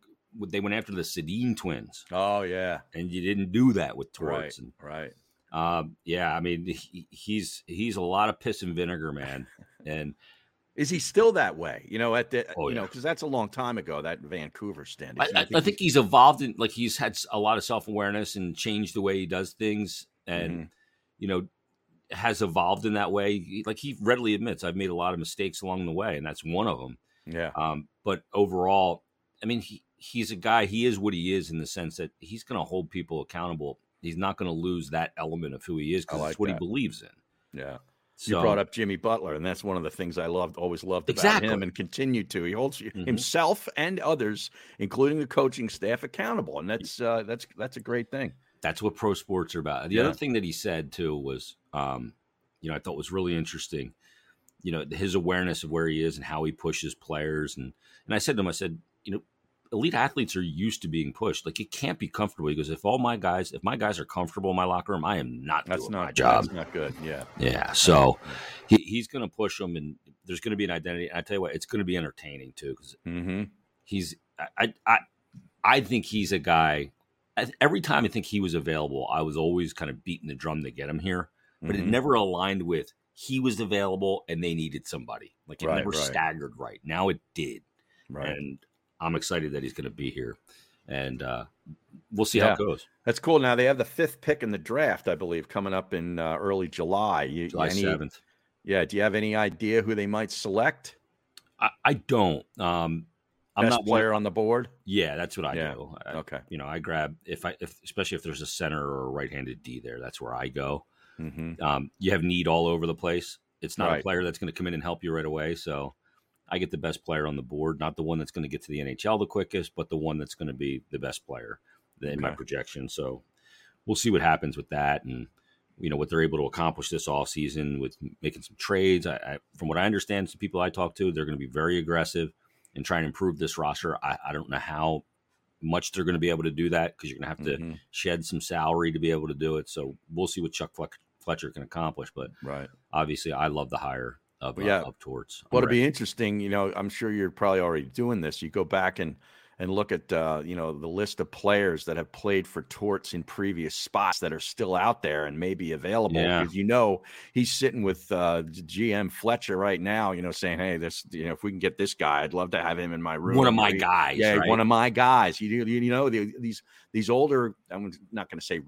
They went after the Sedin twins, Oh yeah. and you didn't do that with Torts. Right. And Right. Um, yeah, I mean, he, he's he's a lot of piss and vinegar, man. And Is he still that way? You know, at the Oh, you know, because that's a long time ago. That Vancouver stand. I, I, I think he's evolved in like he's had a lot of self awareness and changed the way he does things, and Mhm. you know has evolved in that way. Like he readily admits, I've made a lot of mistakes along the way, and that's one of them. Yeah. Um, but overall, I mean, he he's a guy. He is what he is in the sense that he's going to hold people accountable. He's not going to lose that element of who he is because like it's what that. he believes in. Yeah. So, you brought up Jimmy Butler, and that's one of the things I loved, always loved about Exactly. him, and continue to. He holds Mhm. himself and others, including the coaching staff, accountable, and that's uh, that's that's a great thing. that's what pro sports are about. The Yeah. other thing that he said too was, um, you know, I thought was really interesting. You know, his awareness of where he is and how he pushes players, and and I said to him, I said, you know, elite athletes are used to being pushed. Like it can't be comfortable. He goes, if all my guys, if my guys are comfortable in my locker room, I am not That's doing not my job. That's not good. Yeah. Yeah. So he, he's going to push them, and there's going to be an identity. And I tell you what, it's going to be entertaining too because Mm-hmm. he's I, I I I think he's a guy. Every time I think he was available, I was always kind of beating the drum to get him here, but it Mhm. never aligned with he was available and they needed somebody. Like it Right, never right. staggered right. Now it did, right. and I'm excited that he's going to be here. And uh, we'll see how it goes. That's cool. Now they have the fifth pick in the draft, I believe, coming up in uh, early July. You, July any- seventh. Yeah. Do you have any idea who they might select? I, I don't. Um, I'm Best not one- player on the board. Yeah, that's what I Yeah. do. I, Okay. You know, I grab if I if especially if there's a center or a right-handed D there. That's where I go. Hmm Um, you have need all over the place. It's not Right. a player that's going to come in and help you right away. So I get the best player on the board, not the one that's going to get to the NHL the quickest, but the one that's going to be the best player in my projection. So we'll see what happens with that and you know what they're able to accomplish this all season with making some trades. I, I, from what I understand, some people I talk to, they're going to be very aggressive and try and improve this roster. I, I don't know how much they're going to be able to do that because you're going to have to Mhm. shed some salary to be able to do it. So we'll see what Chuck Fletcher, can accomplish. But Right. obviously, I love the hire of Well, yeah. uh, of Torts. I'm What'll be interesting, you know, I'm sure you're probably already doing this. You go back and and look at uh, you know the list of players that have played for Torts in previous spots that are still out there and may be available Yeah. because you know he's sitting with uh, GM Fletcher right now. You know, saying, "Hey, this you know if we can get this guy, I'd love to have him in my room." one of my guys. yeah, right? one of my guys. You you, you know the, these these older. I'm not going to say.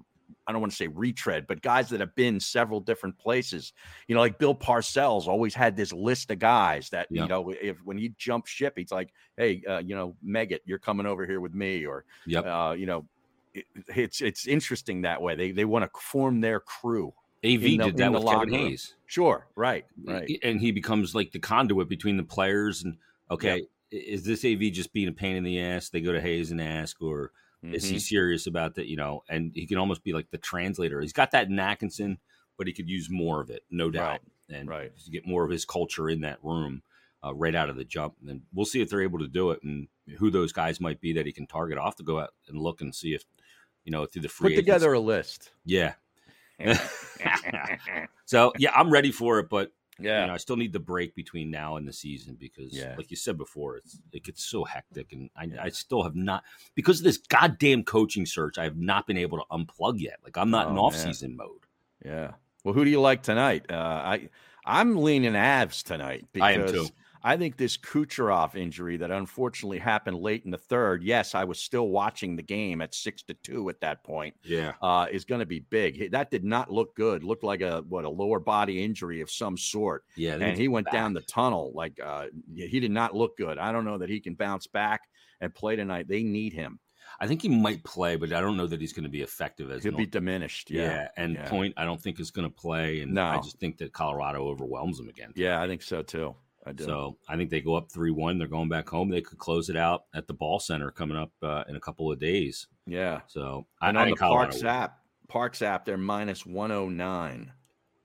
I don't want to say retread, but guys that have been several different places. You know, like Bill Parcells always had this list of guys that Yeah. you know if when he jumped ship, he's like, "Hey, uh, you know, Meggett, you're coming over here with me," or Yep. uh, you know, it, it's it's interesting that way. They they want to form their crew. AV the- did that with Kevin room. Hayes. Sure, right, right. and he becomes like the conduit between the players and okay i- is this av just being a pain in the ass they go to hayes and ask or is he Mhm. serious about that you know and he can almost be like the translator he's got that in atkinson but he could use more of it no doubt and right. to get more of his culture in that room uh, right out of the jump and we'll see if they're able to do it and who those guys might be that he can target off to go out and look and see if you know through the free Put agents. together a list. yeah so yeah i'm ready for it but yeah, you know, I still need the break between now and the season because, Yeah. like you said before, it's it gets so hectic, and I, I still have not because of this goddamn coaching search. I have not been able to unplug yet. Like I'm not in Oh, off man. season mode. Yeah. Well, who do you like tonight? Uh, I I'm leaning Avs tonight because I am too. I think this Kucherov injury that unfortunately happened late in the third. Yes, I was still watching the game at six to two at that point. Yeah, Uh, is going to be big. That did not look good. Looked like a what a lower body injury of some sort, yeah. and he went back. down the tunnel like uh, he did not look good. I don't know that he can bounce back and play tonight. They need him. I think he might play, but I don't know that he's going to be effective as He'll be diminished. yeah. Yeah, And yeah. Point, I don't think is going to play, and I just think that Colorado overwhelms him again. yeah, I think so too. I do. So I think they go up three one. They're going back home. They could close it out at the Ball Center coming up uh, in a couple of days. yeah. So I, And I on the Colorado Parx app, Parx app, they're minus 109.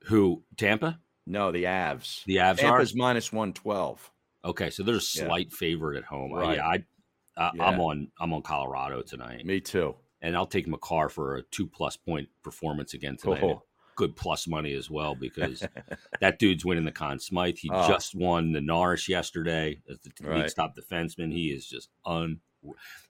Who Tampa? No, the Avs. The Avs are Tampa's minus 112. okay. So there's a Yeah. slight favorite at home. Right. yeah, I, I Yeah. I'm on I'm on Colorado tonight, Me too. and I'll take Makar for a two plus point performance again tonight. Oh. Good plus money as well because that dude's winning the Conn Smythe. He Oh. just won the Norris yesterday as the Right. top defenseman. He is just un.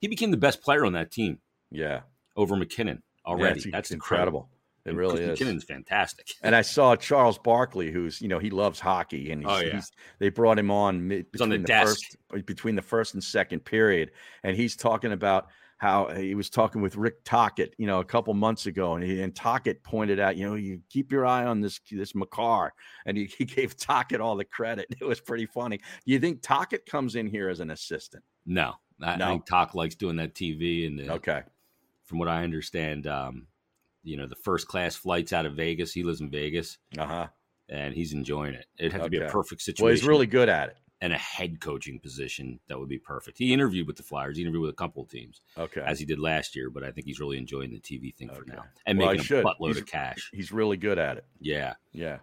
He became the best player on that team Yeah. over MacKinnon already. it's That's incredible. It really is. MacKinnon's fantastic. And I saw Charles Barkley, who's you know he loves hockey, and he's, Oh, yeah. he's, they brought him on mid, He's on the the, first between the first and second period, and he's talking about how he was talking with Rick Tocchet, you know, a couple months ago, and he and Tocchet pointed out, you know, you keep your eye on this this Makar, and he, he gave Tocchet all the credit. It was pretty funny. Do you think Tocchet comes in here as an assistant? No, I, No. I think Talk likes doing that TV, and uh, Okay, from what I understand, um, you know, the first class flights out of Vegas. He lives in Vegas, uh huh. and he's enjoying it. It'd have to be a perfect situation. Well, he's really good at it. And a head coaching position that would be perfect. He interviewed with the Flyers. He interviewed with a couple of teams Okay, as he did last year, but I think he's really enjoying the TV thing for now and Well, making a buttload He's- of cash. he's really good at it. Yeah. Yeah,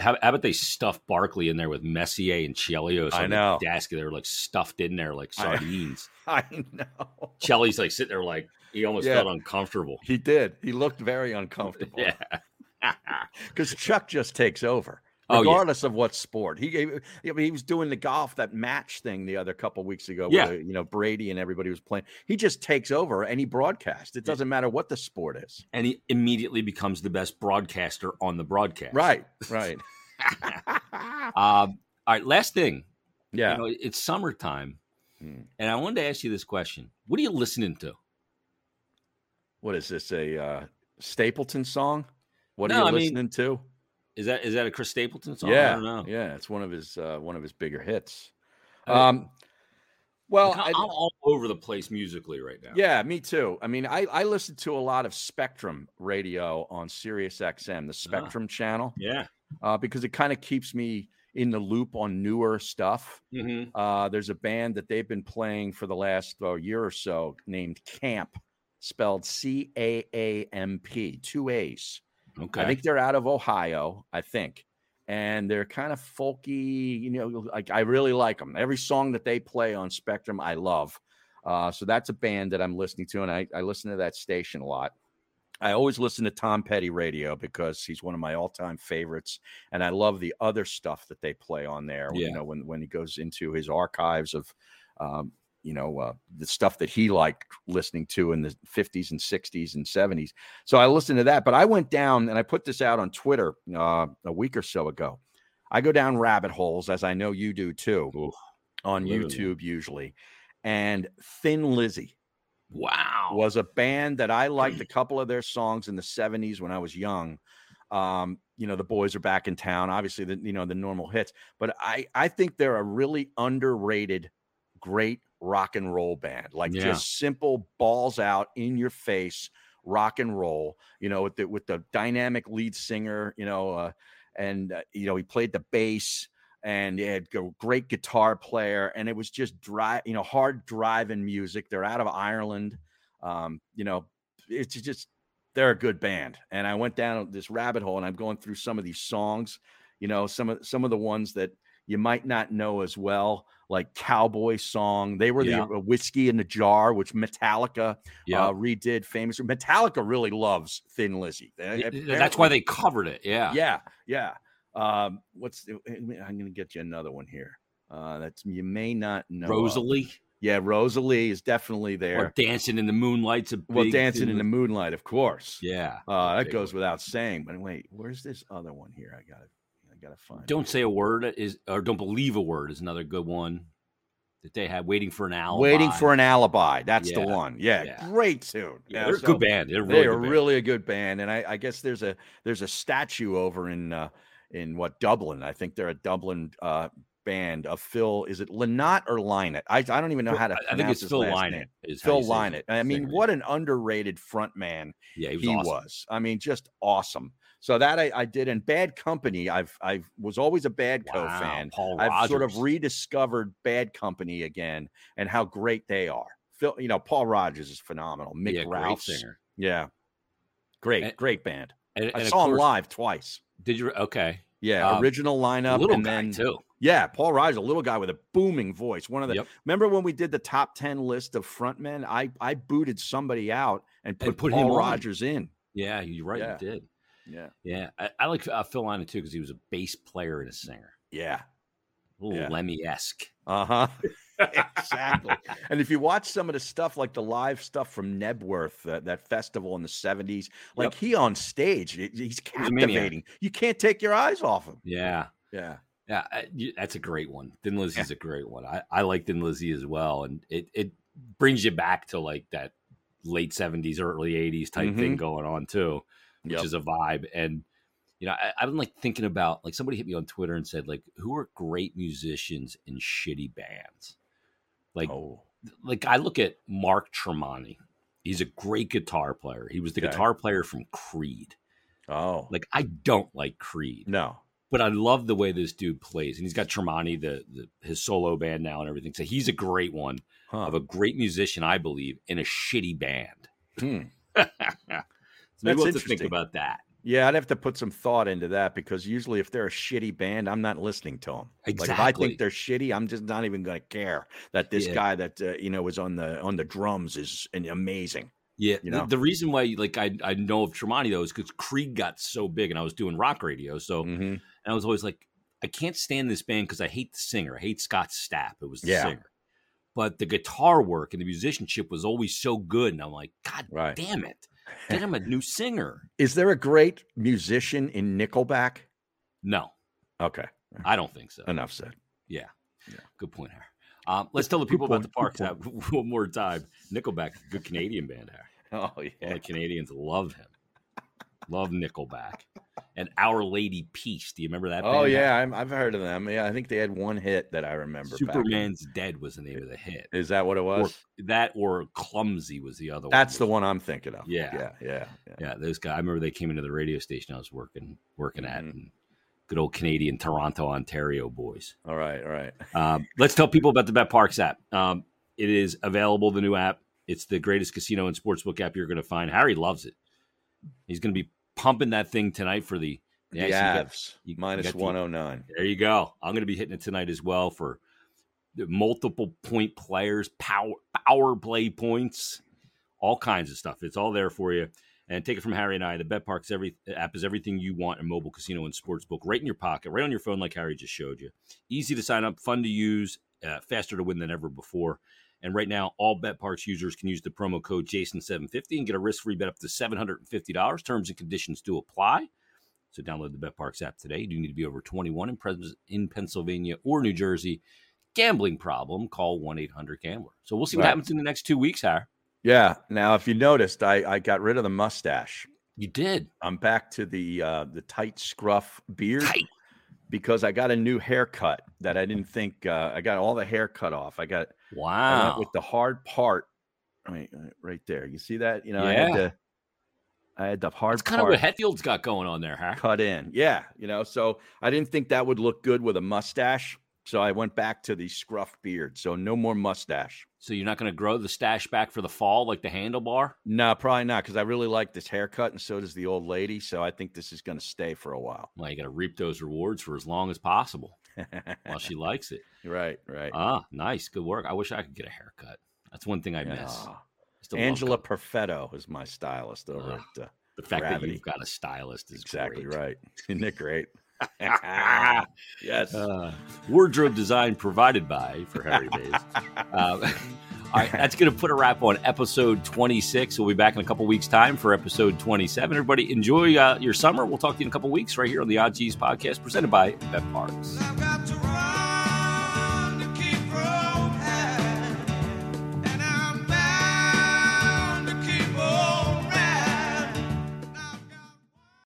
How, how about they stuff Barkley in there with Messier and Chelios I know. the desk? They're like stuffed in there like I- sardines. I know. Chelly's like sitting there like he almost Yeah. felt uncomfortable. He did. He looked very uncomfortable. Yeah. because Chuck just takes over, Oh, yeah. regardless of what sport. He gave. I mean, he was doing the golf that match thing the other couple weeks ago. Yeah. where, you know Brady and everybody was playing. He just takes over any broadcast. It doesn't matter what the sport is. and he immediately becomes the best broadcaster on the broadcast. Right. Right. Um, all right. Last thing. yeah. You know, it's summertime, Hmm. and I wanted to ask you this question: What are you listening to? what is this? A uh, Stapleton song? What No, are I you mean, listening to? Is that is that a Chris Stapleton song? I Yeah, don't know. yeah, it's one of his uh, one of his bigger hits. Um, well, Like, I- I'm all over the place musically right now. yeah, me too. I mean, I I listen to a lot of Spectrum radio on Sirius XM, the Spectrum channel, Yeah. uh, because it kind of keeps me in the loop on newer stuff. hmm Uh, there's a band that they've been playing for the last uh, year or so named Caamp, spelled C A A M P, two A's. Okay. I think they're out of Ohio, I think. And they're kind of folky, you know, like I really like them. Every song that they play on Spectrum, I love. Uh, so that's a band that I'm listening to, and I, I listen to that station a lot. I always listen to Tom Petty radio because he's one of my all-time favorites, and I love the other stuff that they play on there. Yeah. You know, when when he goes into his archives of, um, you know, uh, the stuff that he liked listening to in the 50s and 60s and 70s. So I listened to that, but I went down and I put this out on Twitter uh, a week or so ago. I go down rabbit holes, as I know you do too, on literally. YouTube usually. And Thin Lizzy wow. was a band that I liked a couple of their songs in the 70s when I was young. Um, you know, the boys are back in town, obviously the you know the normal hits, but I I think they're a really underrated great rock and roll band. Like Yeah. just simple balls out in your face rock and roll, you know, with the with the dynamic lead singer, you know, uh, and uh, you know, he played the bass and he had a great guitar player and it was just dry, you know, hard driving music. They're out of Ireland. Um, you know, it's just they're a good band. And I went down this rabbit hole and I'm going through some of these songs, you know, some of some of the ones that you might not know as well, like Cowboy Song. They were Yeah. the uh, whiskey in the jar, which Metallica Yeah. uh, redid famous. Metallica really loves Thin Lizzy. Apparently- That's why they covered it. Yeah. yeah, yeah. Um, what's the, I'm going to get you another one here. Uh, that's you may not know. of. Rosalie Yeah, Rosalie is definitely or there. dancing in the moonlight's a Well, big dancing in the moonlight, of course. Yeah. Uh, that goes one. without saying. But wait, where's this other one here? I got to I got to find. Don't say a word is or don't believe a word is another good one that they had waiting for an alibi. Waiting for an alibi. That's the one. Yeah, yeah. great tune. Yeah, they're a good band. They're really they are band. really a good band, and I, I guess there's a there's a statue over in uh, in what Dublin. I think they're a Dublin uh, band of Phil. Is it Lynott or Lynott? I, I don't even know how to. I- think it's Phil Lynott. is Phil Lynott. I mean, what an underrated front man Yeah, he was. he awesome. was. I mean, just awesome. So that I, I did. in Bad Company, I've I was always a Bad Co Wow, fan. Paul I've sort of rediscovered Bad Company again and how great they are. Phil, you know, Paul Rodgers is phenomenal. Mick yeah, Rouse, singer. yeah, great, And- great band. And, I and of saw him live twice. Did you? Okay. Yeah, Um, original lineup, little and guy then too. yeah, Paul Rodgers, a little guy with a booming voice. One of the Yep. remember when we did the top ten list of frontmen? I I booted somebody out and put, put him Paul on. Rodgers in. Yeah, you're right. Yeah. You did. Yeah, Yeah, I, I like uh, Phil Lynott too because he was a bass player and a singer. yeah, A little Yeah. Lemmy esque. uh huh. exactly. and if you watch some of the stuff, like the live stuff from Knebworth, uh, that festival in the '70s, like Yep. he on stage, he's He was a maniac. captivating. You can't take your eyes off him. Yeah, Yeah, yeah, I- that's a great one. Thin Lizzy's a great one. I, I like Thin Lizzy as well, and it it brings you back to like that late seventies, early eighties type thing Mhm. going on too, which Yep. is a vibe. And you know, I, I'm like thinking about like somebody hit me on Twitter and said like, who are great musicians in shitty bands? Like, oh, like I look at Mark Tremonti. He's a great guitar player. He was the Okay. guitar player from Creed. oh, Like I don't like Creed, no, but I love the way this dude plays. And he's got Tremonti, the, the his solo band now and everything. So he's a great one huh? of a great musician, I believe, in a shitty band. Hmm. so maybe That's we'll have to think interesting. about that. Yeah, I'd have to put some thought into that because usually, if they're a shitty band, I'm not listening to them. Like if I think they're shitty, I'm just not even going to care that this Yeah. guy that uh, you know was on the on the drums is an amazing. Yeah, You the- know? the, reason why like I I know of Tremonti though is because Creed got so big, and I was doing rock radio, so Mhm. And I was always like, I can't stand this band because I hate the singer. I hate Scott Stapp. It was the Yeah. singer. But the guitar work and the musicianship was always so good. And I'm like, God Right. damn it. Get him a new singer. Is there a great musician in Nickelback? No, Okay, I don't think so. enough said. Yeah. yeah. Good point, Harry. Um, let's tell the people about the good one more time. Nickelback, good Canadian band, Harry. Oh All yeah. the Canadians love him. Love Nickelback. And Our Lady Peace. Do you remember that? Oh band? yeah, I'm, I've heard of them. Yeah, I think they had one hit that I remember. Superman's Dead was the name of the hit. Is that what it Or, was? that or Clumsy was the other one. That's the one. one I'm thinking of. Yeah. yeah, yeah. yeah. Yeah, those guys. I remember they came into the radio station I was working working at. Mhm. And good old Canadian Toronto, Ontario boys. All right, all right. Um, let's tell people about the BetParx app. Um, it is available, the new app. It's the greatest casino and sportsbook app you're going to find. Harry loves it. He's going to be pumping that thing tonight for the The Yeah, so you got- you- minus got the- 109. There you go. I'm going to be hitting it tonight as well for the multiple point players, power power play points, all kinds of stuff. It's all there for you. And take it from Harry and I. The BetParx every app is everything you want in mobile casino and sports book, right in your pocket, right on your phone, like Harry just showed you. Easy to sign up, fun to use, uh, faster to win than ever before. And right now, all BetParx users can use the promo code Jason750 and get a risk-free bet up to $750. Terms and conditions do apply. So download the BetParx app today. You do need to be over 21 in, pres- in Pennsylvania or New Jersey. Gambling problem, call 1-800-GAMBLER. So we'll see what Right. happens in the next two weeks, Har. Yeah. Now, if you noticed, I, I got rid of the mustache. You did. I'm back to the uh, the tight scruff beard Tight. because I got a new haircut that I didn't think uh, I got all the hair cut off. I got Wow. with the hard part. Right, uh, right there. You see that? You know, I had to I had the hard That's kind of what Hetfield's got going on there, Har. cut in. Yeah, you know, so I didn't think that would look good with a mustache. So I went back to the scruff beard. So no more mustache. So you're not going to grow the stash back for the fall like the handlebar? No, probably not, because I really like this haircut, and so does the old lady. So I think this is going to stay for a while. Well, you got to reap those rewards for as long as possible while she likes it. right, right. Ah, nice. Good work. I wish I could get a haircut. That's one thing I miss. Yeah. Still love Angela Perfetto is my stylist over Ah, at uh, the fact that gravity. you've got a stylist is exactly great. right. Isn't it great? yes. Uh, wardrobe design provided by for Harry Mayes. Uh, all right, that's going to put a wrap on episode 26. We'll be back in a couple weeks' time for episode 27. Everybody, enjoy uh, your summer. We'll talk to you in a couple weeks right here on the Odd Cheese podcast presented by Bet Parks.